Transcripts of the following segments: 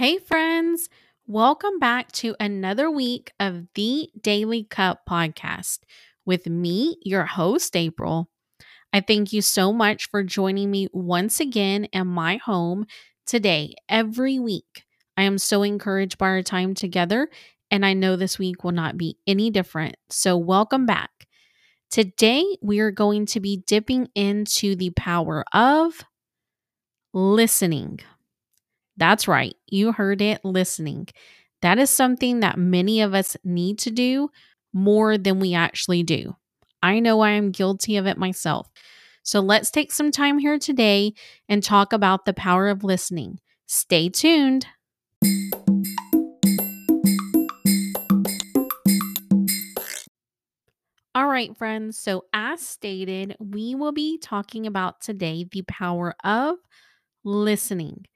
Hey, friends. Welcome back to another week of the Daily Cup podcast with me, your host, April. I thank you so much for joining me once again in my home today, every week. I am so encouraged by our time together, and I know this week will not be any different. So, welcome back. Today, we are going to be dipping into the power of listening. That's right. You heard it listening. That is something that many of us need to do more than we actually do. I know I am guilty of it myself. So let's take some time here today and talk about the power of listening. Stay tuned. All right, friends. So, as stated, we will be talking about today the power of listening.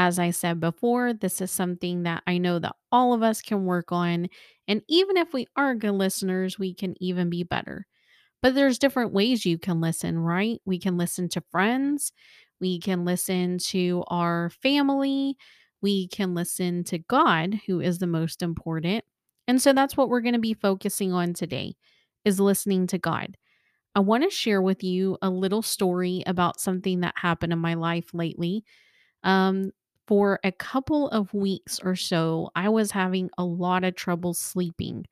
As I said before, this is something that I know that all of us can work on. And even if we are good listeners, we can even be better. But there's different ways you can listen, right? We can listen to friends, we can listen to our family, we can listen to God, who is the most important. And so that's what we're going to be focusing on today is listening to God. I want to share with you a little story about something that happened in my life lately. Um, for a couple of weeks or so, I was having a lot of trouble sleeping.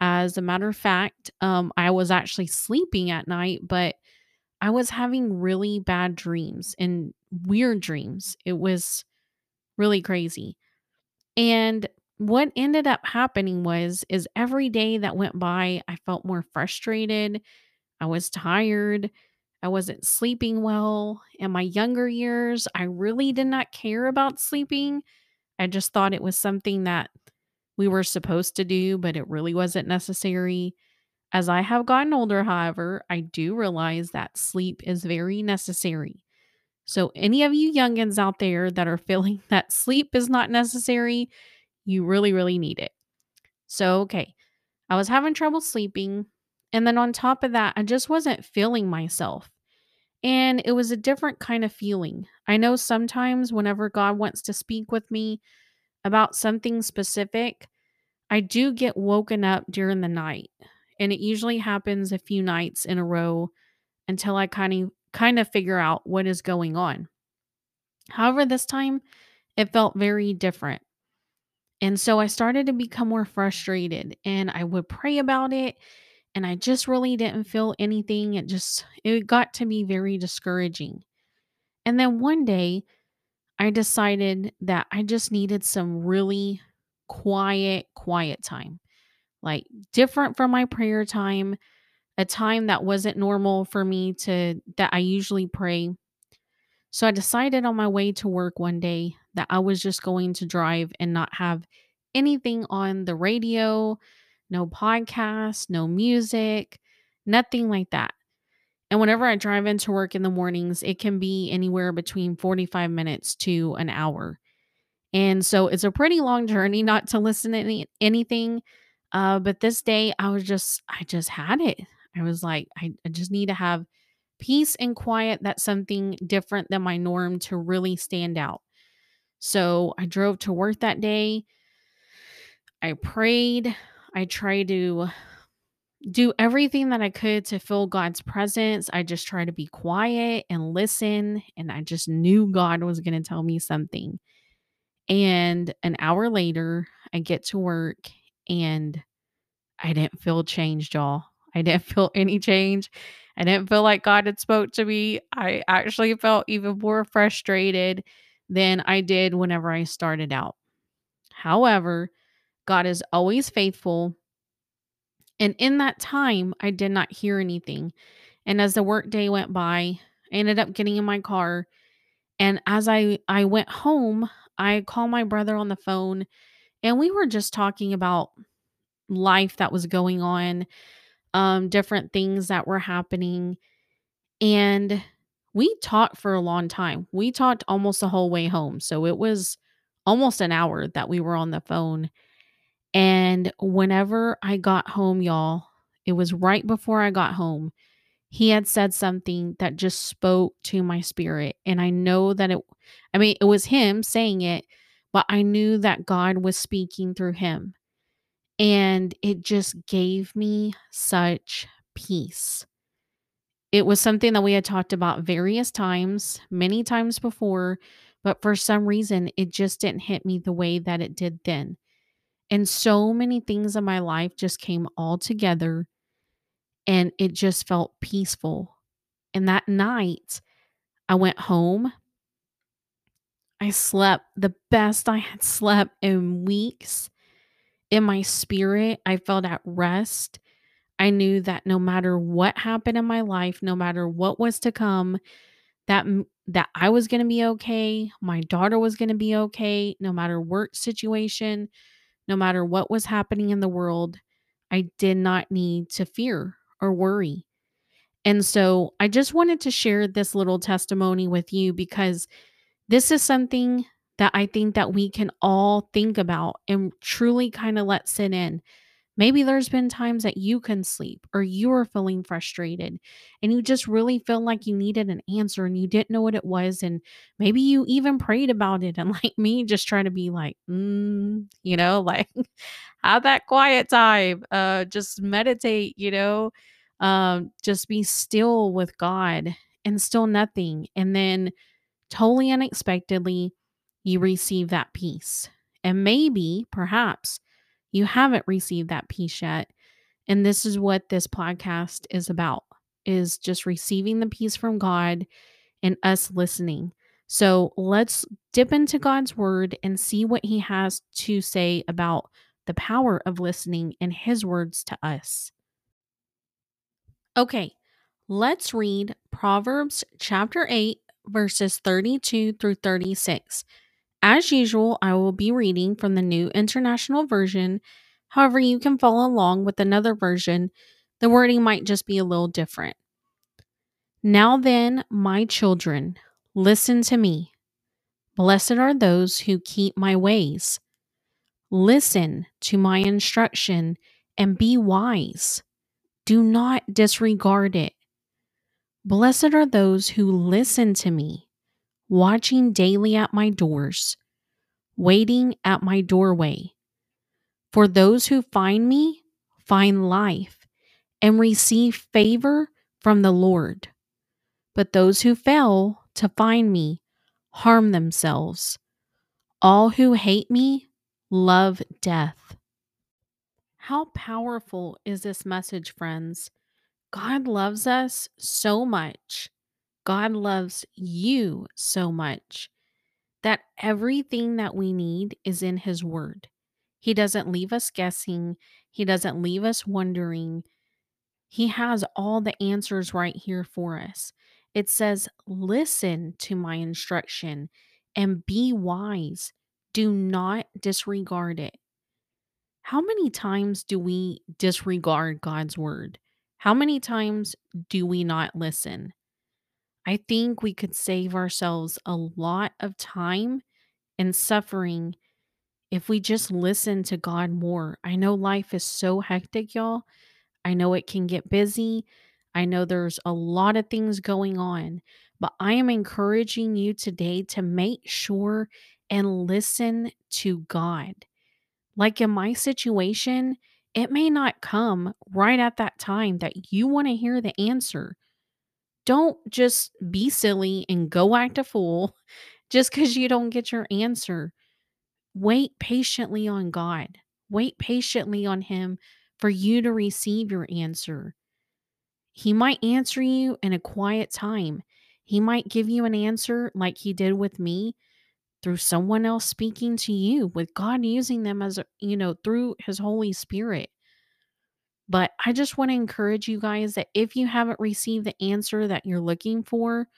As a matter of fact, um, I was actually sleeping at night, but I was having really bad dreams and weird dreams. It was really crazy. And what ended up happening was is every day that went by, I felt more frustrated. I was tired. I wasn't sleeping well. In my younger years, I really did not care about sleeping. I just thought it was something that we were supposed to do, but it really wasn't necessary. As I have gotten older, however, I do realize that sleep is very necessary. So, any of you youngins out there that are feeling that sleep is not necessary, you really, really need it. So, okay, I was having trouble sleeping. And then on top of that, I just wasn't feeling myself. And it was a different kind of feeling. I know sometimes whenever God wants to speak with me about something specific, I do get woken up during the night. And it usually happens a few nights in a row until I kind of kind of figure out what is going on. However, this time it felt very different. And so I started to become more frustrated and I would pray about it and I just really didn't feel anything. It just it got to be very discouraging. And then one day I decided that I just needed some really quiet quiet time. Like different from my prayer time, a time that wasn't normal for me to that I usually pray. So I decided on my way to work one day that I was just going to drive and not have anything on the radio, no podcast, no music, nothing like that. And whenever I drive into work in the mornings, it can be anywhere between 45 minutes to an hour. And so it's a pretty long journey not to listen to any, anything. Uh, but this day I was just, I just had it. I was like, I, I just need to have peace and quiet. That's something different than my norm to really stand out. So I drove to work that day. I prayed. I tried to do everything that I could to feel God's presence. I just try to be quiet and listen. And I just knew God was going to tell me something. And an hour later, I get to work and I didn't feel changed, y'all. I didn't feel any change. I didn't feel like God had spoke to me. I actually felt even more frustrated than I did whenever I started out. However, God is always faithful and in that time, I did not hear anything. And as the workday went by, I ended up getting in my car. And as I, I went home, I called my brother on the phone and we were just talking about life that was going on, um, different things that were happening. And we talked for a long time. We talked almost the whole way home. So it was almost an hour that we were on the phone. And whenever I got home, y'all, it was right before I got home. He had said something that just spoke to my spirit. And I know that it, I mean, it was him saying it, but I knew that God was speaking through him. And it just gave me such peace. It was something that we had talked about various times, many times before, but for some reason, it just didn't hit me the way that it did then. And so many things in my life just came all together and it just felt peaceful. And that night, I went home. I slept the best I had slept in weeks. In my spirit, I felt at rest. I knew that no matter what happened in my life, no matter what was to come, that that I was going to be okay, my daughter was going to be okay, no matter work situation, no matter what was happening in the world, I did not need to fear or worry. And so I just wanted to share this little testimony with you because this is something that I think that we can all think about and truly kind of let sit in. Maybe there's been times that you couldn't sleep or you were feeling frustrated and you just really feel like you needed an answer and you didn't know what it was. And maybe you even prayed about it. And like me, just trying to be like, mm, you know, like have that quiet time, uh, just meditate, you know, um, just be still with God and still nothing. And then totally unexpectedly, you receive that peace. And maybe, perhaps, you haven't received that peace yet. And this is what this podcast is about is just receiving the peace from God and us listening. So let's dip into God's word and see what he has to say about the power of listening and his words to us. Okay, let's read Proverbs chapter 8, verses 32 through 36. As usual, I will be reading from the New International Version. However, you can follow along with another version. The wording might just be a little different. Now then, my children, listen to me. Blessed are those who keep my ways. Listen to my instruction and be wise. Do not disregard it. Blessed are those who listen to me watching daily at my doors, waiting at my doorway. For those who find me find life and receive favor from the Lord. But those who fail to find me harm themselves. All who hate me love death. How powerful is this message, friends? God loves us so much God loves you so much that everything that we need is in His Word. He doesn't leave us guessing, He doesn't leave us wondering. He has all the answers right here for us. It says, Listen to my instruction and be wise. Do not disregard it. How many times do we disregard God's word? How many times do we not listen? I think we could save ourselves a lot of time and suffering if we just listen to God more. I know life is so hectic, y'all. I know it can get busy. I know there's a lot of things going on, but I am encouraging you today to make sure and listen to God. Like in my situation, it may not come right at that time that you want to hear the answer. Don't just be silly and go act a fool just because you don't get your answer. Wait patiently on God. Wait patiently on Him for you to receive your answer. He might answer you in a quiet time. He might give you an answer like He did with me through someone else speaking to you, with God using them as, you know, through His Holy Spirit. But I just want to encourage you guys that if you haven't received the answer that you're looking for,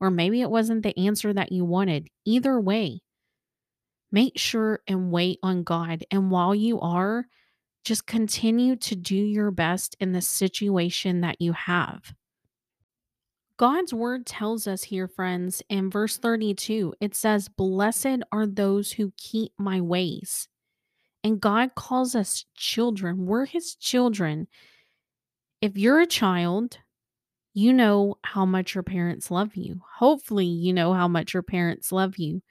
or maybe it wasn't the answer that you wanted, either way, make sure and wait on God. And while you are, just continue to do your best in the situation that you have. God's word tells us here, friends, in verse 32, it says, Blessed are those who keep my ways. And God calls us children. We're his children. If you're a child, you know how much your parents love you. Hopefully, you know how much your parents love you.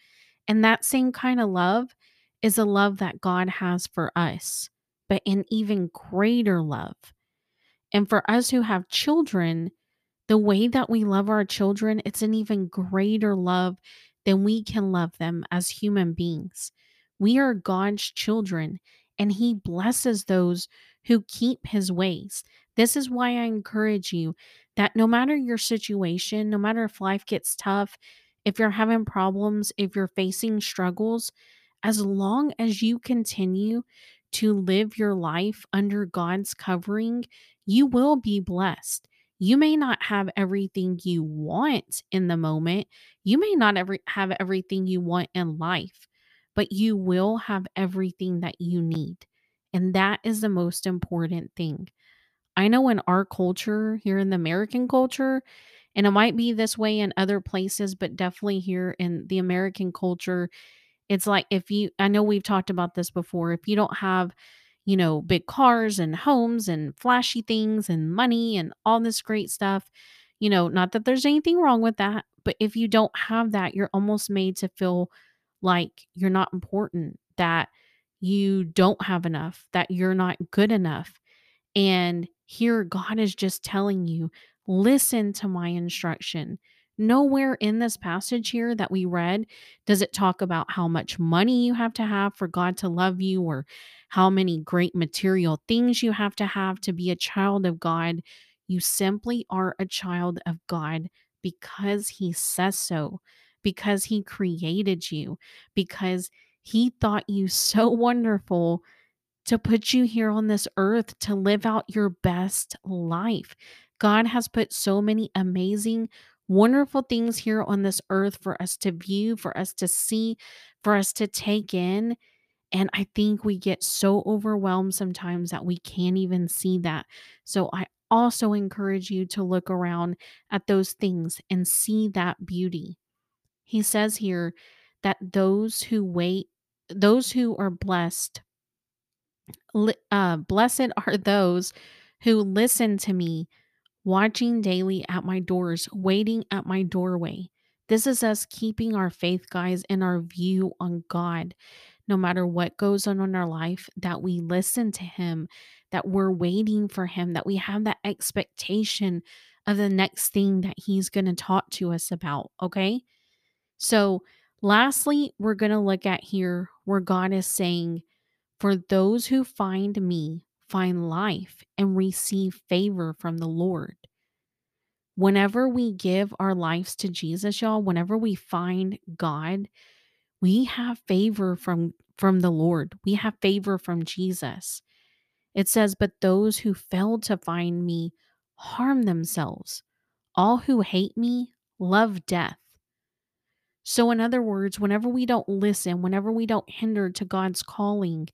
And that same kind of love is a love that God has for us, but an even greater love. And for us who have children, the way that we love our children, it's an even greater love than we can love them as human beings. We are God's children, and He blesses those who keep His ways. This is why I encourage you that no matter your situation, no matter if life gets tough, if you're having problems, if you're facing struggles, as long as you continue to live your life under God's covering, you will be blessed. You may not have everything you want in the moment. You may not ever have everything you want in life, but you will have everything that you need. And that is the most important thing. I know in our culture, here in the American culture, and it might be this way in other places, but definitely here in the American culture, it's like if you, I know we've talked about this before, if you don't have, you know, big cars and homes and flashy things and money and all this great stuff, you know, not that there's anything wrong with that, but if you don't have that, you're almost made to feel like you're not important, that you don't have enough, that you're not good enough. And here, God is just telling you, listen to my instruction. Nowhere in this passage here that we read does it talk about how much money you have to have for God to love you or how many great material things you have to have to be a child of God. You simply are a child of God because He says so, because He created you, because He thought you so wonderful to put you here on this earth to live out your best life. God has put so many amazing, wonderful things here on this earth for us to view, for us to see, for us to take in. And I think we get so overwhelmed sometimes that we can't even see that. So I also encourage you to look around at those things and see that beauty. He says here that those who wait, those who are blessed uh, blessed are those who listen to me, watching daily at my doors, waiting at my doorway. This is us keeping our faith, guys, and our view on God. No matter what goes on in our life, that we listen to Him, that we're waiting for Him, that we have that expectation of the next thing that He's going to talk to us about. Okay. So, lastly, we're going to look at here where God is saying, for those who find me find life and receive favor from the Lord. Whenever we give our lives to Jesus, y'all, whenever we find God, we have favor from from the Lord. We have favor from Jesus. It says, "But those who fail to find me harm themselves. All who hate me love death." So in other words, whenever we don't listen, whenever we don't hinder to God's calling,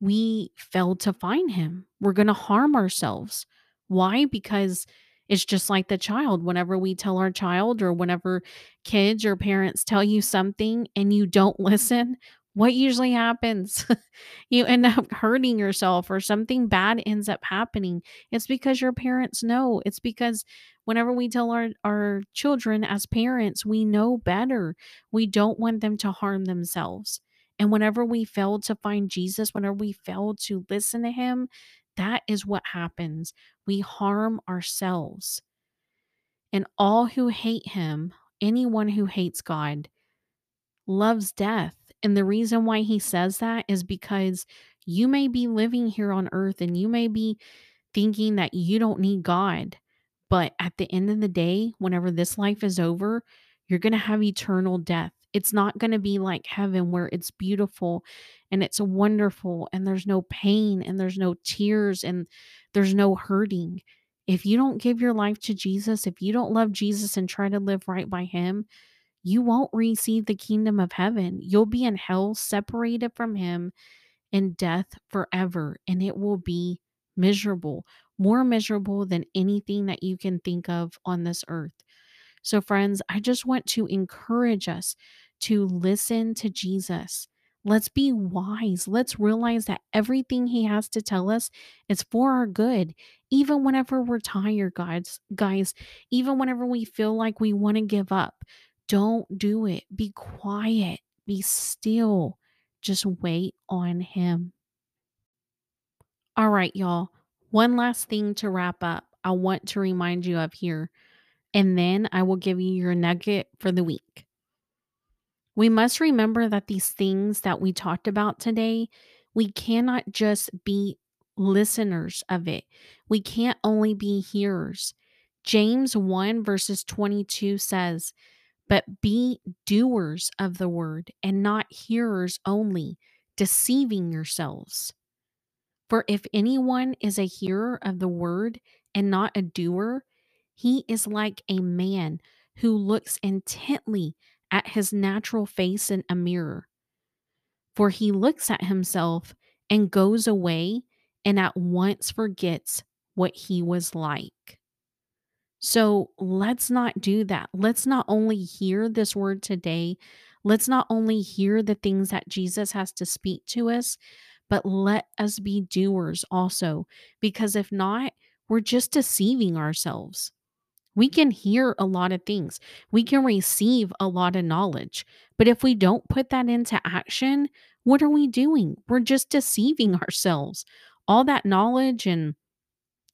we fail to find him. We're going to harm ourselves. Why? Because it's just like the child. Whenever we tell our child, or whenever kids or parents tell you something and you don't listen, what usually happens? you end up hurting yourself or something bad ends up happening. It's because your parents know. It's because whenever we tell our, our children as parents, we know better. We don't want them to harm themselves. And whenever we fail to find Jesus, whenever we fail to listen to him, that is what happens. We harm ourselves. And all who hate him, anyone who hates God, loves death. And the reason why he says that is because you may be living here on earth and you may be thinking that you don't need God. But at the end of the day, whenever this life is over, you're going to have eternal death. It's not going to be like heaven where it's beautiful and it's wonderful and there's no pain and there's no tears and there's no hurting. If you don't give your life to Jesus, if you don't love Jesus and try to live right by him, you won't receive the kingdom of heaven. You'll be in hell separated from him in death forever and it will be miserable, more miserable than anything that you can think of on this earth. So, friends, I just want to encourage us to listen to Jesus. Let's be wise. Let's realize that everything he has to tell us is for our good. Even whenever we're tired, guys, guys, even whenever we feel like we want to give up, don't do it. Be quiet. Be still. Just wait on Him. All right, y'all. One last thing to wrap up, I want to remind you of here, and then I will give you your nugget for the week. We must remember that these things that we talked about today, we cannot just be listeners of it. We can't only be hearers. James 1 verses 22 says, But be doers of the word and not hearers only, deceiving yourselves. For if anyone is a hearer of the word and not a doer, he is like a man who looks intently at his natural face in a mirror. For he looks at himself and goes away and at once forgets what he was like. So let's not do that. Let's not only hear this word today, let's not only hear the things that Jesus has to speak to us, but let us be doers also. Because if not, we're just deceiving ourselves. We can hear a lot of things, we can receive a lot of knowledge. But if we don't put that into action, what are we doing? We're just deceiving ourselves. All that knowledge and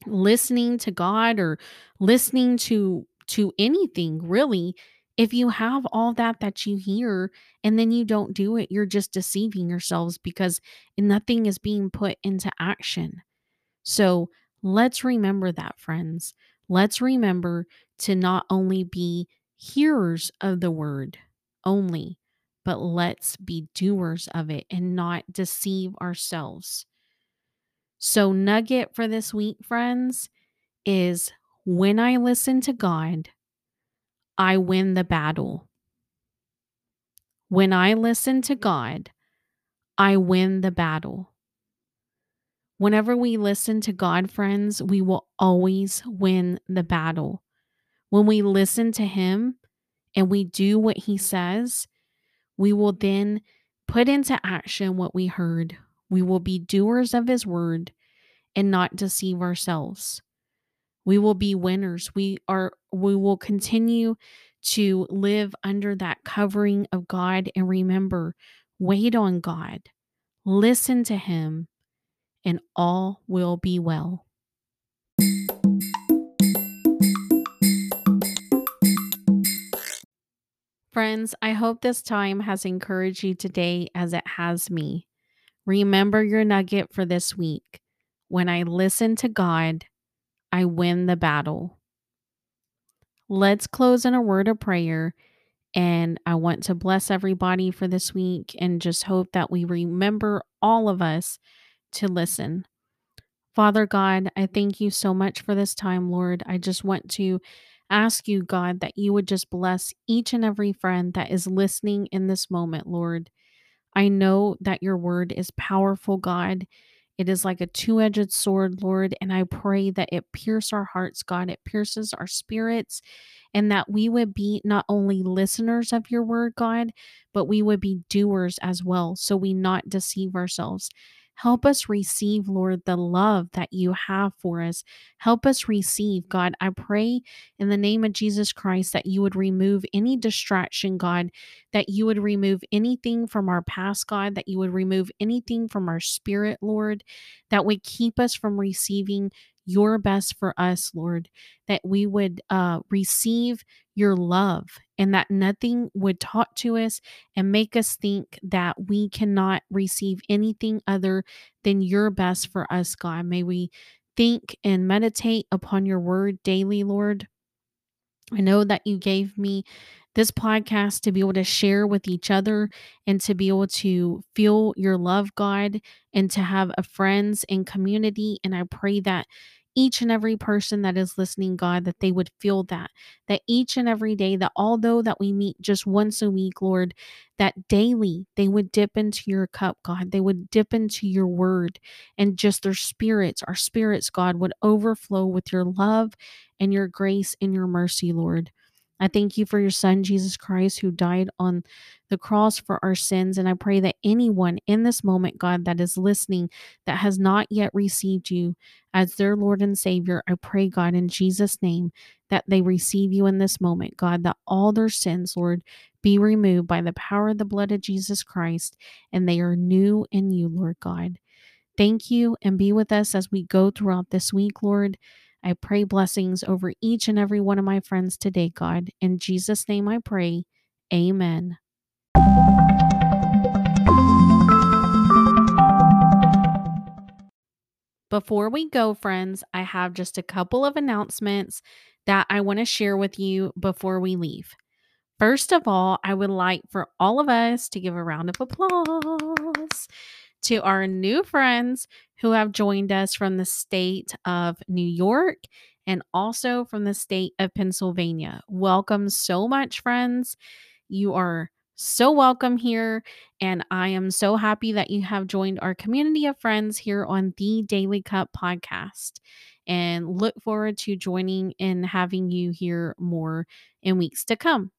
listening to God or listening to to anything really. If you have all that that you hear and then you don't do it you're just deceiving yourselves because nothing is being put into action. So let's remember that friends. Let's remember to not only be hearers of the word only but let's be doers of it and not deceive ourselves so, nugget for this week, friends, is when I listen to God, I win the battle. When I listen to God, I win the battle. Whenever we listen to God, friends, we will always win the battle. When we listen to Him and we do what He says, we will then put into action what we heard. We will be doers of His word and not deceive ourselves. We will be winners. We are we will continue to live under that covering of God and remember, wait on God. Listen to him and all will be well. Friends, I hope this time has encouraged you today as it has me. Remember your nugget for this week. When I listen to God, I win the battle. Let's close in a word of prayer. And I want to bless everybody for this week and just hope that we remember all of us to listen. Father God, I thank you so much for this time, Lord. I just want to ask you, God, that you would just bless each and every friend that is listening in this moment, Lord. I know that your word is powerful, God. It is like a two edged sword, Lord. And I pray that it pierce our hearts, God. It pierces our spirits, and that we would be not only listeners of your word, God, but we would be doers as well. So we not deceive ourselves. Help us receive, Lord, the love that you have for us. Help us receive, God. I pray in the name of Jesus Christ that you would remove any distraction, God, that you would remove anything from our past, God, that you would remove anything from our spirit, Lord, that would keep us from receiving your best for us, Lord, that we would uh, receive your love and that nothing would talk to us and make us think that we cannot receive anything other than your best for us, God. May we think and meditate upon your word daily, Lord. I know that you gave me this podcast to be able to share with each other and to be able to feel your love, God, and to have a friends and community. And I pray that each and every person that is listening, God, that they would feel that, that each and every day, that although that we meet just once a week, Lord, that daily they would dip into your cup, God. They would dip into your word and just their spirits, our spirits, God, would overflow with your love and your grace and your mercy, Lord. I thank you for your son, Jesus Christ, who died on the cross for our sins. And I pray that anyone in this moment, God, that is listening, that has not yet received you as their Lord and Savior, I pray, God, in Jesus' name, that they receive you in this moment, God, that all their sins, Lord, be removed by the power of the blood of Jesus Christ, and they are new in you, Lord God. Thank you and be with us as we go throughout this week, Lord. I pray blessings over each and every one of my friends today, God. In Jesus' name I pray. Amen. Before we go, friends, I have just a couple of announcements that I want to share with you before we leave. First of all, I would like for all of us to give a round of applause to our new friends who have joined us from the state of New York and also from the state of Pennsylvania. Welcome so much, friends. You are so welcome here. And I am so happy that you have joined our community of friends here on the Daily Cup podcast. And look forward to joining and having you here more in weeks to come.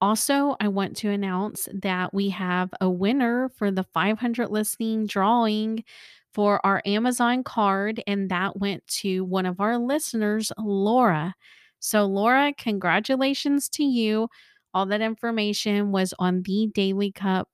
Also, I want to announce that we have a winner for the 500 listening drawing for our Amazon card, and that went to one of our listeners, Laura. So, Laura, congratulations to you. All that information was on the Daily Cup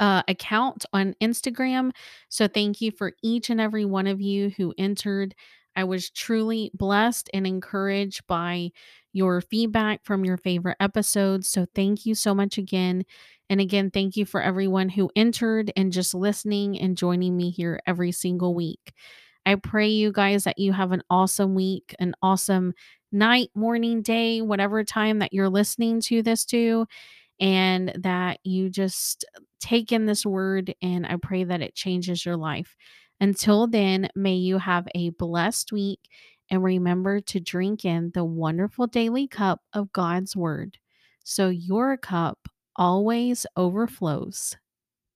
uh, account on Instagram. So thank you for each and every one of you who entered. I was truly blessed and encouraged by your feedback from your favorite episodes. So thank you so much again. And again, thank you for everyone who entered and just listening and joining me here every single week. I pray you guys that you have an awesome week, an awesome night, morning, day, whatever time that you're listening to this to and that you just take in this word and I pray that it changes your life. Until then, may you have a blessed week and remember to drink in the wonderful daily cup of God's word so your cup always overflows.